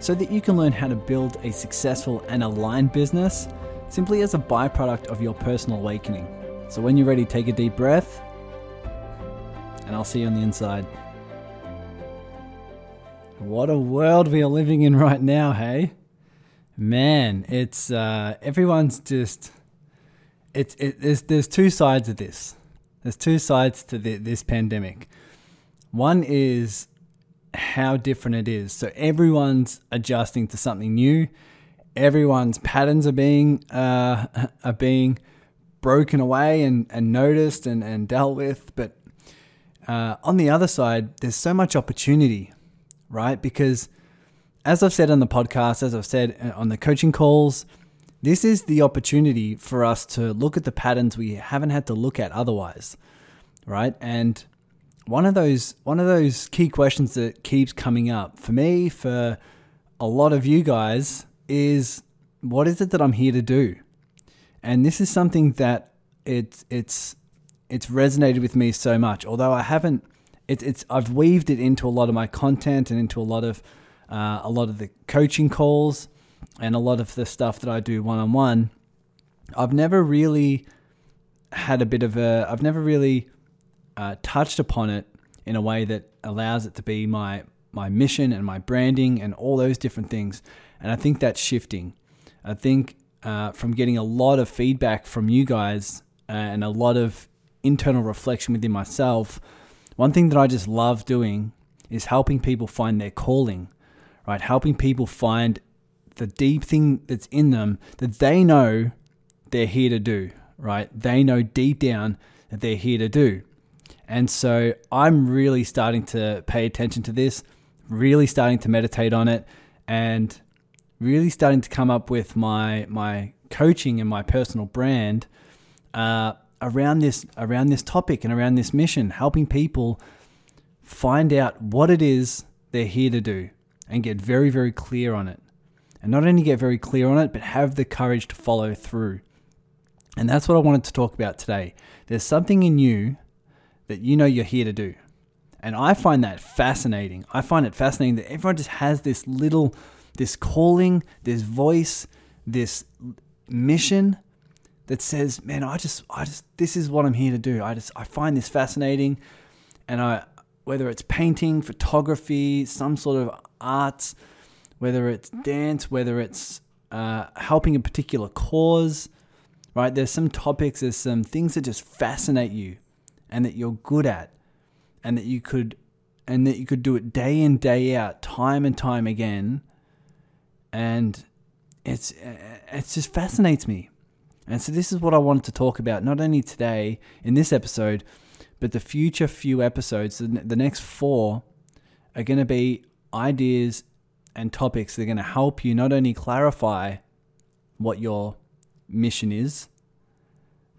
so that you can learn how to build a successful and aligned business simply as a byproduct of your personal awakening. So when you're ready, take a deep breath, and I'll see you on the inside. What a world we are living in right now, hey? Man, it's uh, everyone's just it's it, there's there's two sides of this. There's two sides to the, this pandemic. One is how different it is. So everyone's adjusting to something new. Everyone's patterns are being uh, are being broken away and, and noticed and, and dealt with. But uh, on the other side, there's so much opportunity, right? Because as I've said on the podcast, as I've said uh, on the coaching calls, this is the opportunity for us to look at the patterns we haven't had to look at otherwise, right? And one of those one of those key questions that keeps coming up for me for a lot of you guys is what is it that I'm here to do? And this is something that it's it's it's resonated with me so much. Although I haven't, it's it's I've weaved it into a lot of my content and into a lot of uh, a lot of the coaching calls and a lot of the stuff that I do one on one. I've never really had a bit of a. I've never really uh, touched upon it in a way that allows it to be my my mission and my branding and all those different things. And I think that's shifting. I think uh, from getting a lot of feedback from you guys uh, and a lot of internal reflection within myself, one thing that I just love doing is helping people find their calling, right? Helping people find the deep thing that's in them that they know they're here to do, right? They know deep down that they're here to do. And so I'm really starting to pay attention to this, really starting to meditate on it, and really starting to come up with my my coaching and my personal brand uh, around this around this topic and around this mission, helping people find out what it is they're here to do and get very very clear on it. And not only get very clear on it, but have the courage to follow through. And that's what I wanted to talk about today. There's something in you that you know you're here to do. And I find that fascinating. I find it fascinating that everyone just has this little, this calling, this voice, this mission that says, man, I just, I just, this is what I'm here to do. I just, I find this fascinating. And I, whether it's painting, photography, some sort of arts, whether it's dance, whether it's uh, helping a particular cause, right? There's some topics, there's some things that just fascinate you and that you're good at and that you could and that you could do it day in day out time and time again. And it's it just fascinates me. And so this is what I wanted to talk about not only today in this episode but the future few episodes the next 4 are going to be ideas and topics that are going to help you not only clarify what your mission is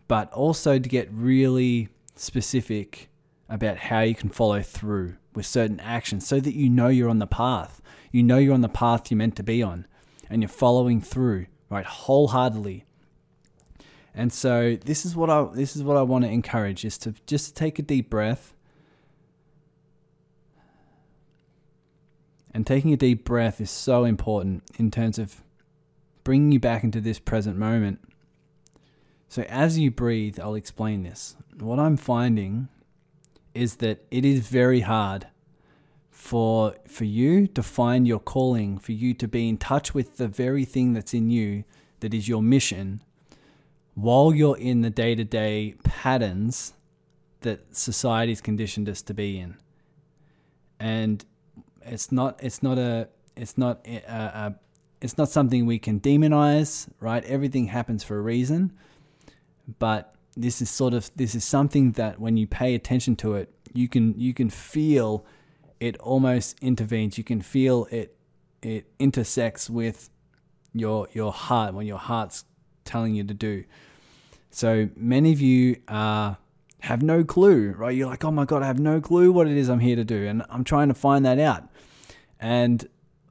but also to get really specific about how you can follow through with certain actions so that you know you're on the path. You know you're on the path you're meant to be on and you're following through, right, wholeheartedly. And so this is what I this is what I want to encourage is to just take a deep breath. And taking a deep breath is so important in terms of bringing you back into this present moment so as you breathe, I'll explain this. What I'm finding is that it is very hard for for you to find your calling, for you to be in touch with the very thing that's in you that is your mission while you're in the day-to-day patterns that society's conditioned us to be in. And it's not it's not a it's not a, a it's not something we can demonize, right? Everything happens for a reason but this is sort of this is something that when you pay attention to it, you can you can feel it almost intervenes. You can feel it it intersects with your your heart, when your heart's telling you to do. So many of you uh, have no clue, right? You're like, oh my God, I have no clue what it is I'm here to do. And I'm trying to find that out. And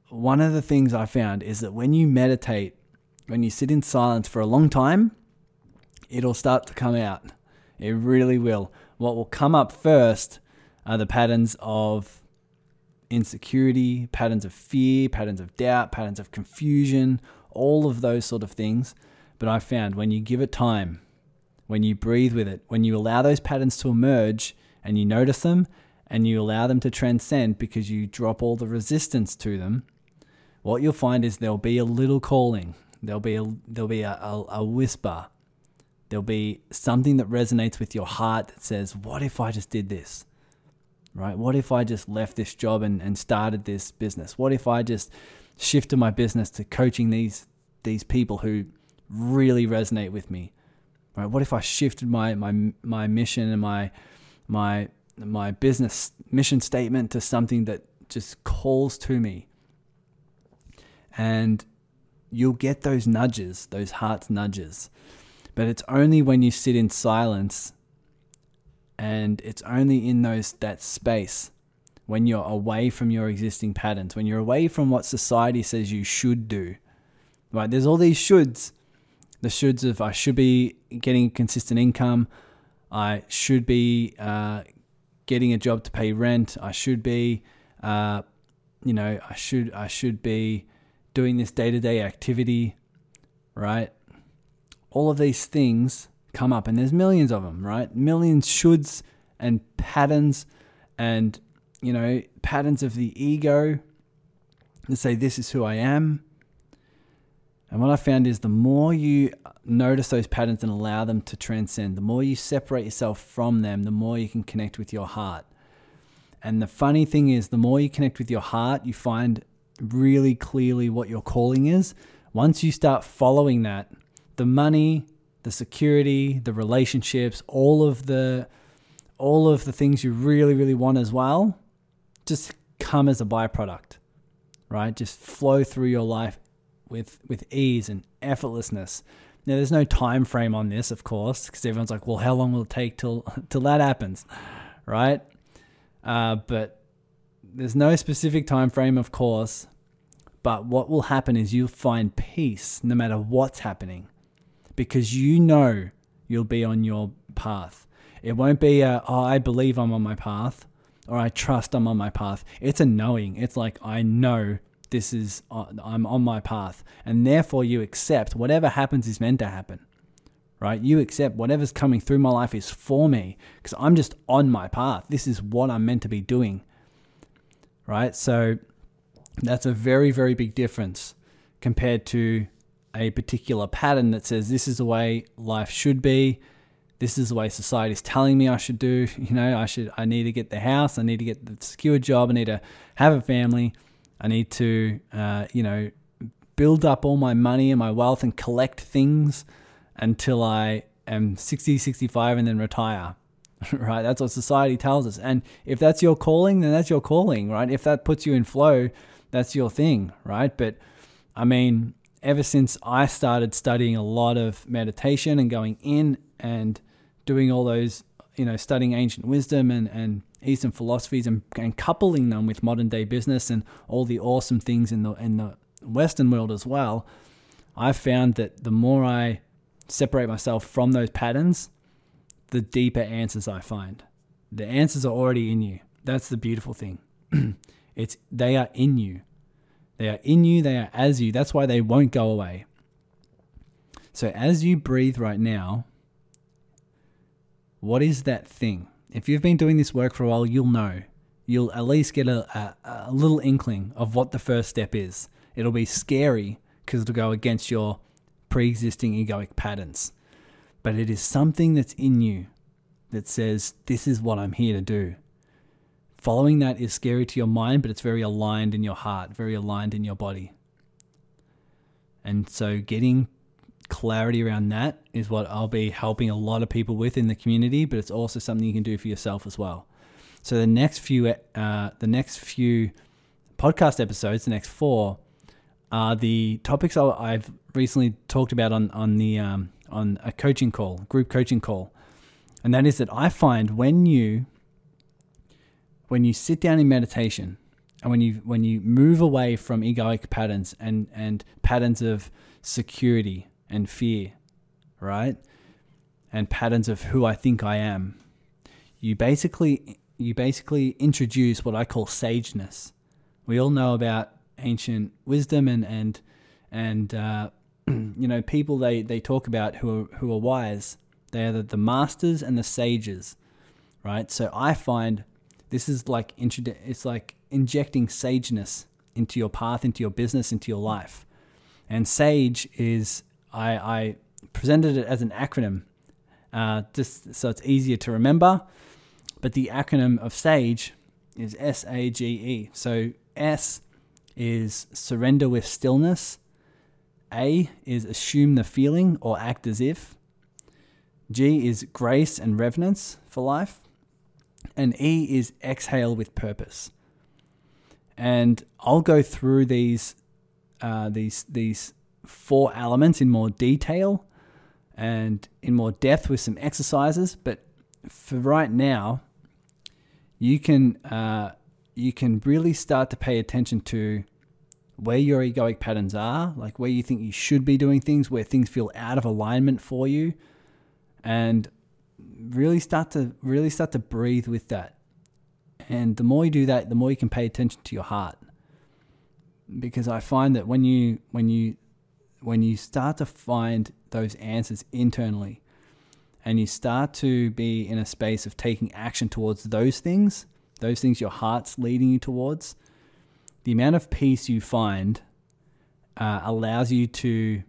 one of the things I found is that when you meditate, when you sit in silence for a long time, it'll start to come out. It really will. What will come up first are the patterns of insecurity, patterns of fear, patterns of doubt, patterns of confusion, all of those sort of things. But I found when you give it time, when you breathe with it, when you allow those patterns to emerge and you notice them and you allow them to transcend because you drop all the resistance to them, what you'll find is there'll be a little calling. There'll be a, there'll be a, a, a whisper. There'll be something that resonates with your heart that says, What if I just did this? Right? What if I just left this job and, and started this business? What if I just shifted my business to coaching these these people who really resonate with me? Right? What if I shifted my my my mission and my my my business mission statement to something that just calls to me? And you'll get those nudges, those heart nudges. But it's only when you sit in silence and it's only in those that space when you're away from your existing patterns, when you're away from what society says you should do. Right? There's all these shoulds. The shoulds of I should be getting consistent income. I should be uh, getting a job to pay rent. I should be, uh, you know, I should I should be doing this day to day activity, right? All of these things come up, and there's millions of them, right? Millions shoulds and patterns, and you know, patterns of the ego that say, This is who I am. And what I found is the more you notice those patterns and allow them to transcend, the more you separate yourself from them, the more you can connect with your heart. And the funny thing is, the more you connect with your heart, you find really clearly what your calling is, once you start following that, the money, the security, the relationships, all of the all of the things you really really want as well just come as a byproduct. Right? Just flow through your life with with ease and effortlessness. Now there's no time frame on this, of course, because everyone's like, "Well, how long will it take till till that happens?" Right? Uh, but there's no specific time frame, of course, but what will happen is you'll find peace no matter what's happening because you know you'll be on your path. It won't be a, oh, I believe I'm on my path or I trust I'm on my path. It's a knowing. It's like, I know this is, uh, I'm on my path. And therefore, you accept whatever happens is meant to happen, right? You accept whatever's coming through my life is for me because I'm just on my path. This is what I'm meant to be doing, right? So, that's a very, very big difference compared to a particular pattern that says this is the way life should be. This is the way society is telling me I should do. You know, I should. I need to get the house. I need to get the secure job. I need to have a family. I need to, uh, you know, build up all my money and my wealth and collect things until I am 60, 65 and then retire. right? That's what society tells us. And if that's your calling, then that's your calling, right? If that puts you in flow, that's your thing, right? But I mean, ever since I started studying a lot of meditation and going in and doing all those, you know, studying ancient wisdom and, and Eastern philosophies and, and coupling them with modern day business and all the awesome things in the in the Western world as well, I've found that the more I separate myself from those patterns, the deeper answers I find. The answers are already in you. That's the beautiful thing. It's they are in you. They are in you, they are as you. That's why they won't go away. So as you breathe right now, what is that thing? If you've been doing this work for a while, you'll know. You'll at least get a, a, a little inkling of what the first step is. It'll be scary because it'll go against your pre existing egoic patterns. But it is something that's in you that says, This is what I'm here to do. Following that is scary to your mind, but it's very aligned in your heart, very aligned in your body. And so getting clarity around that is what I'll be helping a lot of people with in the community, but it's also something you can do for yourself as well. So the next few, uh, the next few podcast episodes, the next four, are the topics I've recently talked about on on the um, on a coaching call, group coaching call, and that is that I find when you when you sit down in meditation and when you when you move away from egoic patterns and and patterns of security and fear, right, and patterns of who I think I am, you basically you basically introduce what I call sageness. We all know about ancient wisdom and and and uh, you know people they they talk about who are who are wise. They are the, the masters and the sages, right? So I find this is like it's like injecting sageness into your path, into your business, into your life. And SAGE is I, I presented it as an acronym, uh, just so it's easier to remember. But the acronym of SAGE is S A G E. So S is surrender with stillness. A is assume the feeling or act as if. G is grace and reverence for life. And E is exhale with purpose. And I'll go through these uh, these these four elements in more detail and in more depth with some exercises. But for right now, you can uh, you can really start to pay attention to where your egoic patterns are, like where you think you should be doing things, where things feel out of alignment for you, and really start to really start to breathe with that. And the more you do that, the more you can pay attention to your heart. Because I find that when you when you when you start to find those answers internally and you start to be in a space of taking action towards those things, those things your heart's leading you towards, the amount of peace you find uh, allows you to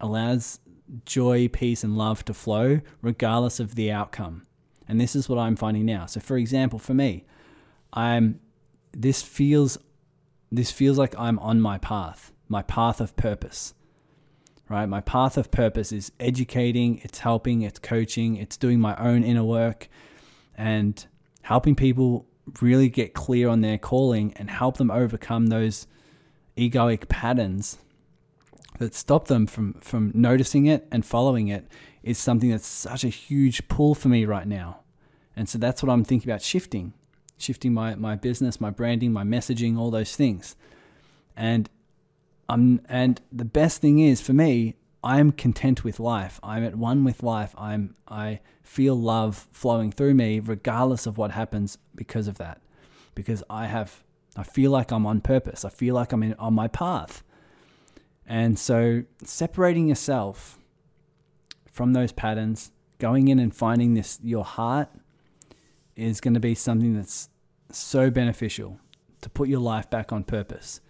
allows joy, peace, and love to flow regardless of the outcome. And this is what I'm finding now. So, for example, for me, I'm this feels this feels like I'm on my path, my path of purpose. Right? My path of purpose is educating, it's helping, it's coaching, it's doing my own inner work and helping people really get clear on their calling and help them overcome those egoic patterns that stop them from from noticing it and following it is something that's such a huge pull for me right now. And so that's what I'm thinking about shifting, shifting my, my business, my branding, my messaging, all those things. And I'm and the best thing is for me, I'm content with life. I'm at one with life. I'm I feel love flowing through me regardless of what happens because of that. Because I have I feel like I'm on purpose. I feel like I'm in, on my path. And so separating yourself from those patterns, going in and finding this your heart is going to be something that's so beneficial to put your life back on purpose.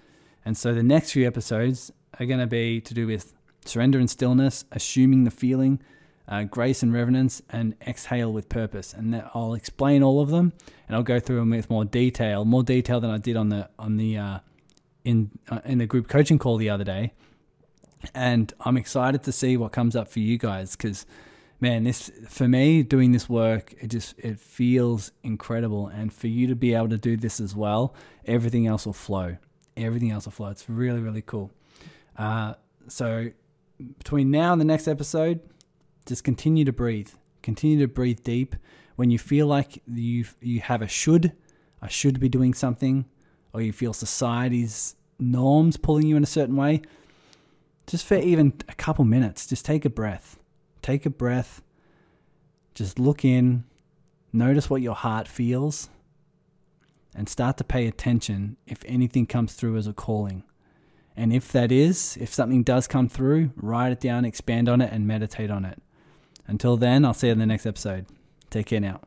And so the next few episodes are going to be to do with surrender and stillness, assuming the feeling, uh, grace and reverence, and exhale with purpose. And I'll explain all of them, and I'll go through them with more detail, more detail than I did on the on the uh, in uh, in the group coaching call the other day. And I'm excited to see what comes up for you guys because man, this for me doing this work, it just it feels incredible. And for you to be able to do this as well, everything else will flow. Everything else will flow. It's really really cool. Uh, so between now and the next episode, just continue to breathe. Continue to breathe deep. When you feel like you you have a should, I should be doing something, or you feel society's norms pulling you in a certain way, just for even a couple minutes, just take a breath. Take a breath. Just look in, notice what your heart feels, and start to pay attention if anything comes through as a calling. And if that is, if something does come through, write it down, expand on it, and meditate on it. Until then, I'll see you in the next episode. Take care now.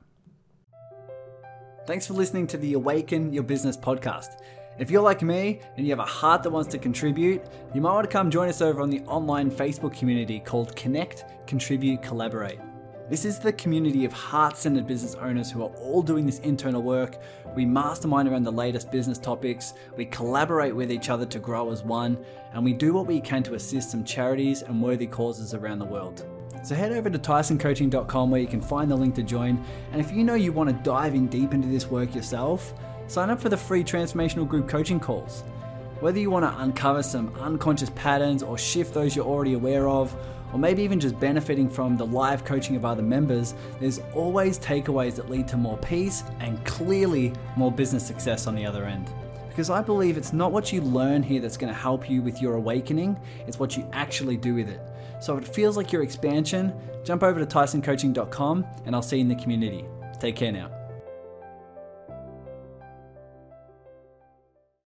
Thanks for listening to the Awaken Your Business podcast. If you're like me and you have a heart that wants to contribute, you might want to come join us over on the online Facebook community called Connect, Contribute, Collaborate. This is the community of heart centered business owners who are all doing this internal work. We mastermind around the latest business topics, we collaborate with each other to grow as one, and we do what we can to assist some charities and worthy causes around the world. So head over to tysoncoaching.com where you can find the link to join. And if you know you want to dive in deep into this work yourself, sign up for the free transformational group coaching calls. Whether you want to uncover some unconscious patterns or shift those you're already aware of, or maybe even just benefiting from the live coaching of other members, there's always takeaways that lead to more peace and clearly more business success on the other end. Because I believe it's not what you learn here that's going to help you with your awakening, it's what you actually do with it. So if it feels like your expansion, jump over to tysoncoaching.com and I'll see you in the community. Take care now.